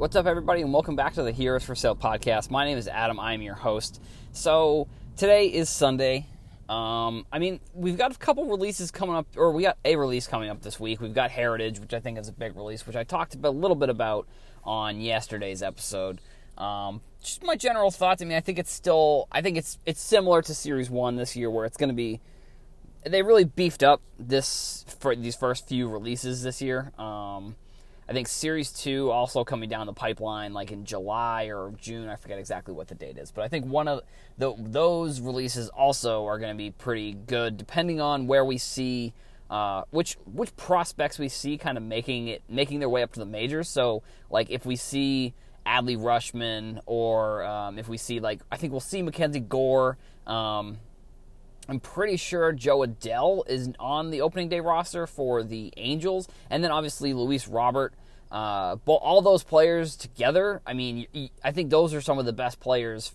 What's up, everybody, and welcome back to the Heroes for Sale podcast. My name is Adam. I'm your host. So today is Sunday. Um, I mean, we've got a couple releases coming up, or we got a release coming up this week. We've got Heritage, which I think is a big release, which I talked a little bit about on yesterday's episode. Um, just my general thoughts. I mean, I think it's still, I think it's it's similar to Series One this year, where it's going to be. They really beefed up this for these first few releases this year. Um, I think Series 2 also coming down the pipeline like in July or June. I forget exactly what the date is. But I think one of the, those releases also are going to be pretty good depending on where we see uh, which which prospects we see kind of making it making their way up to the majors. So like if we see Adley Rutschman or um, if we see like I think we'll see Mackenzie Gore. Um, I'm pretty sure Jo Adell is on the opening day roster for the Angels, and then obviously Luis Robert. Uh, but all those players together, I mean, I think those are some of the best players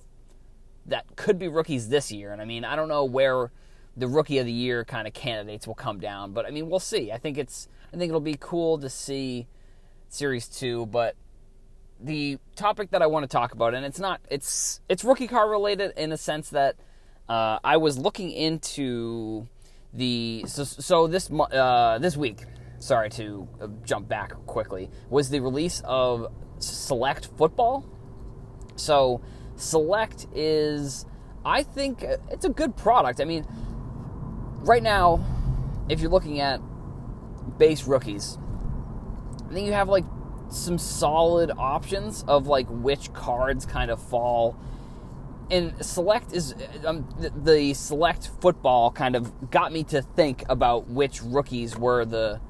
that could be rookies this year. And I mean, I don't know where the rookie of the year kind of candidates will come down, but I mean, we'll see. I think it's, I think it'll be cool to see Series Two, but the topic that I want to talk about, and it's not, it's it's rookie car related in a sense that uh, I was looking into the so, so this uh, this week. Sorry to uh, jump back quickly. Was the release of Select Football? So Select is, I think, uh, it's a good product. I mean, right now, if you're looking at base rookies, I think you have like some solid options of like which cards kind of fall and select is um, the, the, select football kind of got me to think about which rookies were the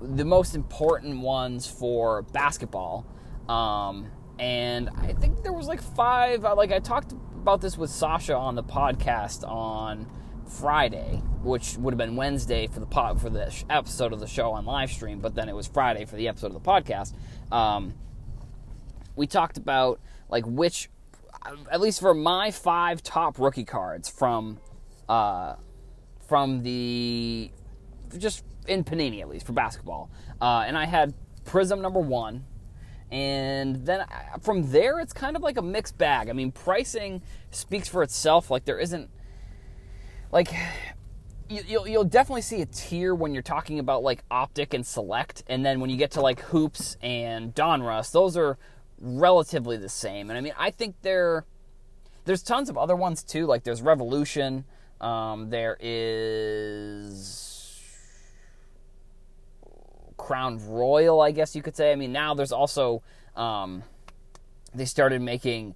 the most important ones for basketball. Um, and i think there was like five uh, like i talked about this with sasha on the podcast on friday which would have been wednesday for the pod for the episode of the show on live stream but then it was friday for the episode of the podcast. Um, we talked about like which at least for my five top rookie cards from uh, from the just in Panini at least for basketball, uh, and I had Prism number one, and then from there it's kind of like a mixed bag. I mean, pricing speaks for itself. Like there isn't like you'll you'll definitely see a tier when you're talking about like optic and select, and then when you get to like hoops and Donruss, those are relatively the same. And I mean, I think there there's tons of other ones too. Like there's Revolution. Um, there is Crown Royal, I guess you could say. I mean, now there's also um, they started making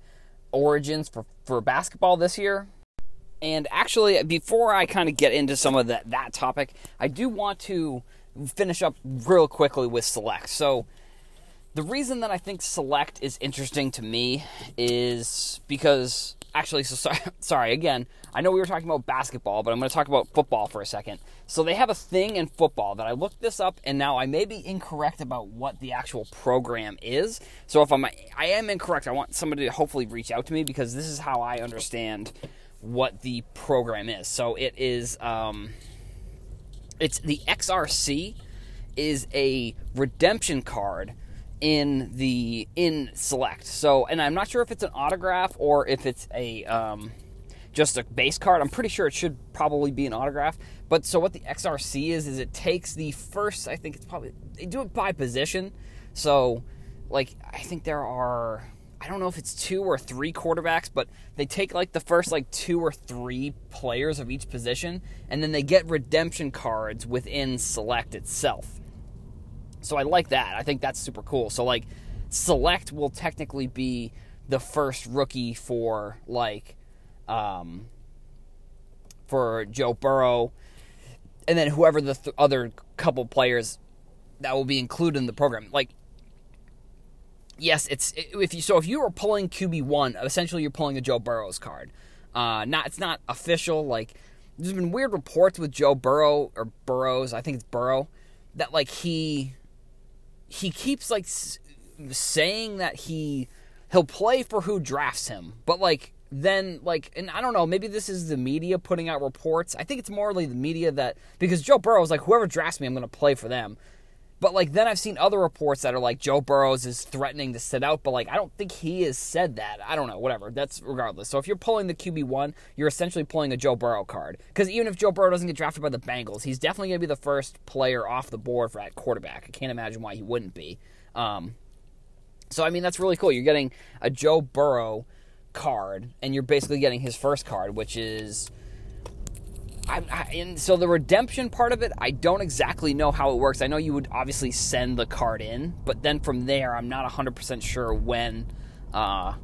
Origins for for basketball this year. And actually, before I kind of get into some of that that topic, I do want to finish up real quickly with Select. So the reason that I think Select is interesting to me is because actually, so sorry, sorry again. I know we were talking about basketball, but I'm going to talk about football for a second. So they have a thing in football that I looked this up, and now I may be incorrect about what the actual program is. So if I'm, I am incorrect, I want somebody to hopefully reach out to me because this is how I understand what the program is. So it is, um, it's the XRC is a redemption card in the in select. So, and I'm not sure if it's an autograph or if it's a um, just a base card. I'm pretty sure it should probably be an autograph. But so what the XRC is is it takes the first. I think it's probably they do it by position. So, like I think there are. I don't know if it's two or three quarterbacks, but they take like the first like two or three players of each position, and then they get redemption cards within select itself. So I like that. I think that's super cool. So like select will technically be the first rookie for like um for Joe Burrow and then whoever the th- other couple players that will be included in the program. Like yes, it's if you so if you are pulling QB1, essentially you're pulling a Joe Burrow's card. Uh not it's not official like there's been weird reports with Joe Burrow or Burrows, I think it's Burrow, that like he he keeps like saying that he he'll play for who drafts him, but like then like and I don't know, maybe this is the media putting out reports. I think it's morally the media that because Joe Burrow is like whoever drafts me, I'm going to play for them. But like then I've seen other reports that are like Joe Burrows is threatening to sit out, but like I don't think he has said that. I don't know, whatever. That's regardless. So if you're pulling the QB one, you're essentially pulling a Joe Burrow card. Because even if Joe Burrow doesn't get drafted by the Bengals, he's definitely going to be the first player off the board for that quarterback. I can't imagine why he wouldn't be. Um, so I mean that's really cool. You're getting a Joe Burrow card, and you're basically getting his first card, which is I, I, and so the redemption part of it, I don't exactly know how it works. I know you would obviously send the card in, but then from there, I'm not 100% sure when, uh,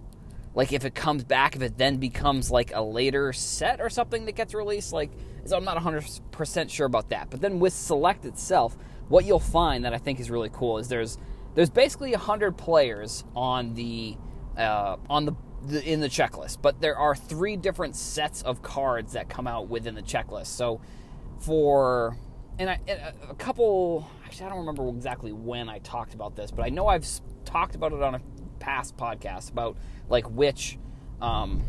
like if it comes back, if it then becomes like a later set or something that gets released. Like, so I'm not 100% sure about that. But then with Select itself, what you'll find that I think is really cool is there's there's basically 100 players on the uh, on the the, in the checklist, but there are three different sets of cards that come out within the checklist. So for and, a couple actually I don't remember exactly when I talked about this, but I know I've talked about it on a past podcast about like which um,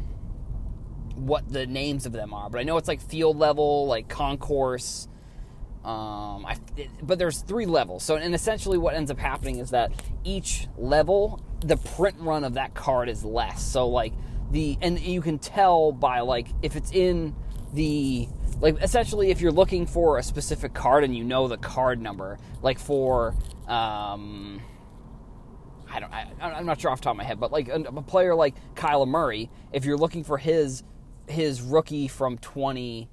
what the names of them are, but I know it's like field level, like concourse. Um, I, but there's three levels. So, and essentially, what ends up happening is that each level the print run of that card is less. So like the and you can tell by like if it's in the like essentially if you're looking for a specific card and you know the card number, like for um I don't I, I'm not sure off top of my head, but like a, a player like Kyler Murray, if you're looking for his his rookie from 20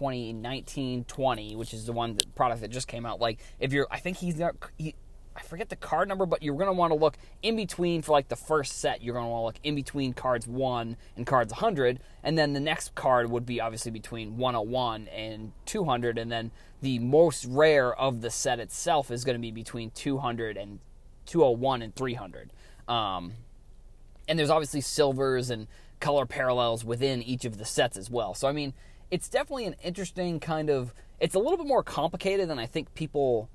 2019 20, which is the one that product that just came out. Like if you're, I think he's not. He, I forget the card number, but you're going to want to look in between for like the first set. You're going to want to look in between cards 1 and cards 100, and then the next card would be obviously between 101 and 200, and then the most rare of the set itself is going to be between 200 and 201 and 300. Um, and there's obviously silvers and color parallels within each of the sets as well. So I mean, it's definitely an interesting kind of. It's a little bit more complicated than I think people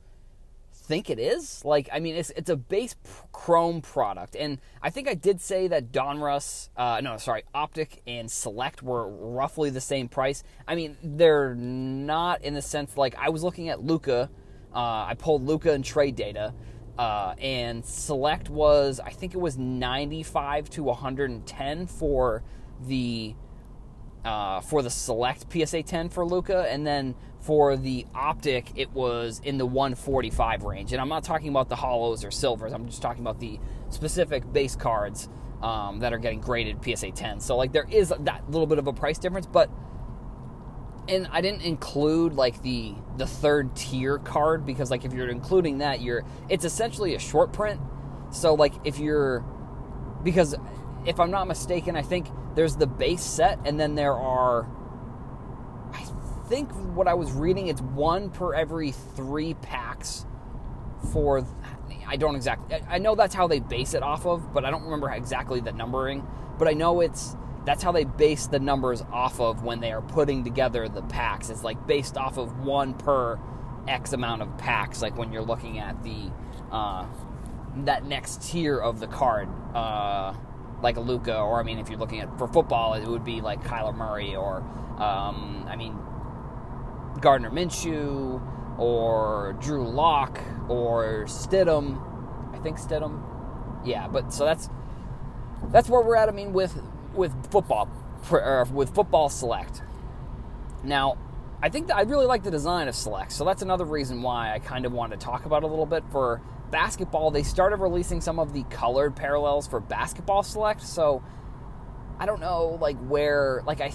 think it is. Like, I mean, it's it's a base Chrome product, and I think I did say that Donruss, uh, no, sorry, Optic and Select were roughly the same price. I mean, they're not in the sense like I was looking at Luka. Uh, I pulled Luka and trade data, uh, and Select was I think it was 95 to 110 for the uh, for the select PSA 10 for Luka, and then for the optic, it was in the 145 range. And I'm not talking about the holos or silvers. I'm just talking about the specific base cards um, that are getting graded PSA 10. So like there is that little bit of a price difference, but and I didn't include like the the third tier card because like if you're including that, you're it's essentially a short print. So like if you're because if I'm not mistaken, I think there's the base set, and then there are. I think what I was reading, it's one per every three packs for. I don't exactly. I know that's how they base it off of, but I don't remember exactly the numbering. But I know it's that's how they base the numbers off of when they are putting together the packs. It's like based off of one per X amount of packs. Like when you're looking at the uh, that next tier of the card. Uh, like a Luka, or I mean, if you're looking at for football, it would be like Kyler Murray, or um, I mean, Gardner Minshew, or Drew Lock, or Stidham. I think Stidham. Yeah, but so that's that's where we're at. I mean, with with football, with football select. Now, I think I really like the design of select, so that's another reason why I kind of wanted to talk about it a little bit for basketball, they started releasing some of the colored parallels for basketball select. So I don't know, like where, like I,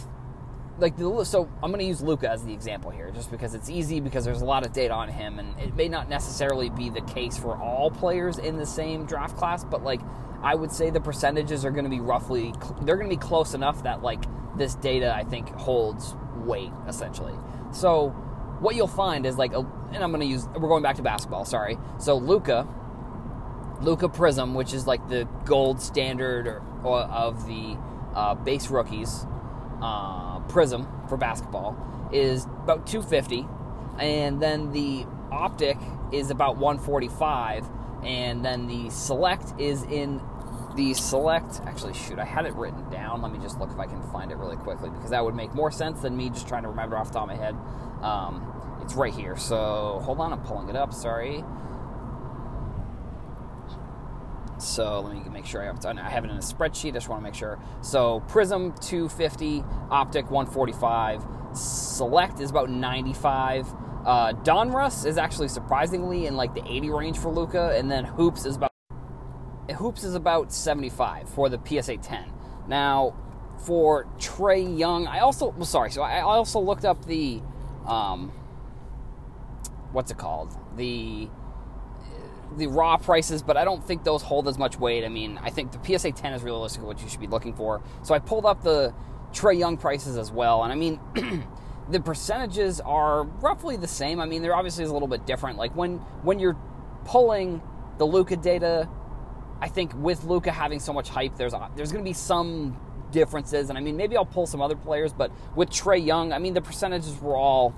like the so I'm going to use Luka as the example here, just because it's easy because there's a lot of data on him, and it may not necessarily be the case for all players in the same draft class, but like I would say the percentages are going to be roughly, they're going to be close enough that like this data I think holds weight essentially. So what you'll find is like, a, and I'm going to use, we're going back to basketball, sorry. So Luka, Luka Prism, which is like the gold standard or, or of the uh, base rookies, uh, Prism for basketball, is about 250. And then the Optic is about 145. And then the Select is in the Select. Actually, shoot, I had it written down. Let me just look if I can find it really quickly because that would make more sense than me just trying to remember off the top of my head. Um, it's right here. So hold on, I'm pulling it up. Sorry. So let me make sure I have, I have it in a spreadsheet. I just want to make sure. So Prism 250, Optic 145, Select is about 95. Uh, Donruss is actually surprisingly in like the 80 range for Luka, and then Hoops is about Hoops is about 75 for the PSA 10. Now, for Trae Young, I also well, sorry, so I also looked up the um, what's it called the the raw prices, but I don't think those hold as much weight. I mean, I think the PSA 10 is realistically what you should be looking for. So I pulled up the Trae Young prices as well, and I mean. the percentages are roughly the same. I mean, they're obviously a little bit different. Like when when you're pulling the Luka data, I think with Luka having so much hype, there's uh, there's going to be some differences. And I mean, maybe I'll pull some other players, but with Trae Young, I mean, the percentages were all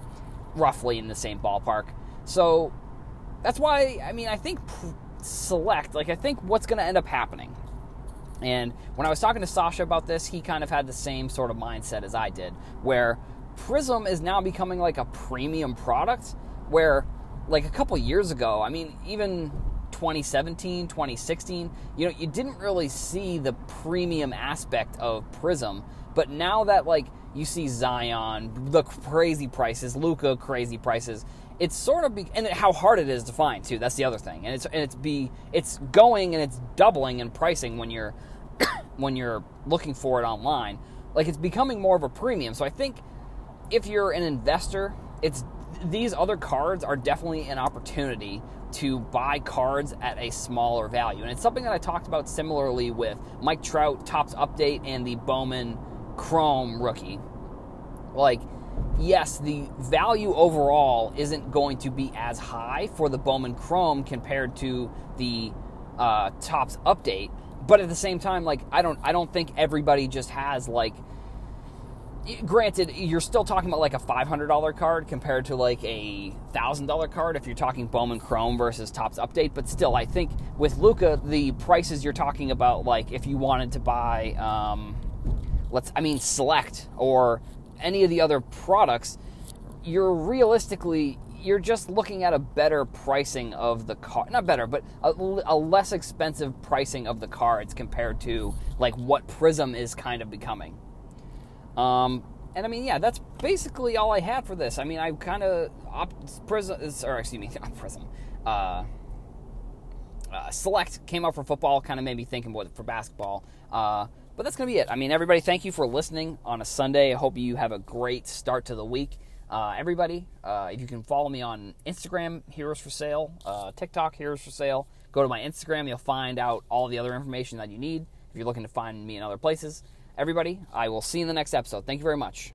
roughly in the same ballpark. So that's why I mean I think select like I think what's going to end up happening. And when I was talking to Sasha about this, he kind of had the same sort of mindset as I did, where Prism is now becoming like a premium product where like a couple years ago, I mean even 2017, 2016, you know, you didn't really see the premium aspect of Prism, but now that like you see Zion, the crazy prices, Luka crazy prices, it's sort of be, and how hard it is to find too. That's the other thing, and it's and it's be it's going and it's doubling in pricing when you're when you're looking for it online. Like it's becoming more of a premium. So I think if you're an investor, it's these other cards are definitely an opportunity to buy cards at a smaller value. And it's something that I talked about similarly with Mike Trout, Topps Update, and the Bowman Chrome rookie. Like, yes, the value overall isn't going to be as high for the Bowman Chrome compared to the uh, Topps Update, but at the same time, like I don't, I don't think everybody just has like. Granted, you're still talking about like a $500 card compared to like a $1,000 card if you're talking Bowman Chrome versus Topps Update, but still, I think with Luka, the prices you're talking about, like if you wanted to buy, um, let's, I mean, Select or any of the other products, you're realistically you're just looking at a better pricing of the car not better but a, a, less expensive pricing of the cards compared to like what prism is kind of becoming um, and i mean yeah that's basically all i had for this i mean i kind of op- prism or excuse me prism uh, uh, select came up for football kind of made me think about for basketball uh, but that's to be it. I mean, everybody, thank you for listening on a Sunday. I hope you have a great start to the week. Uh, everybody, uh, if you can follow me on Instagram, Heroes for Sale, uh, TikTok, Heroes for Sale, go to my Instagram. You'll find out all the other information that you need if you're looking to find me in other places. Everybody, I will see you in the next episode. Thank you very much.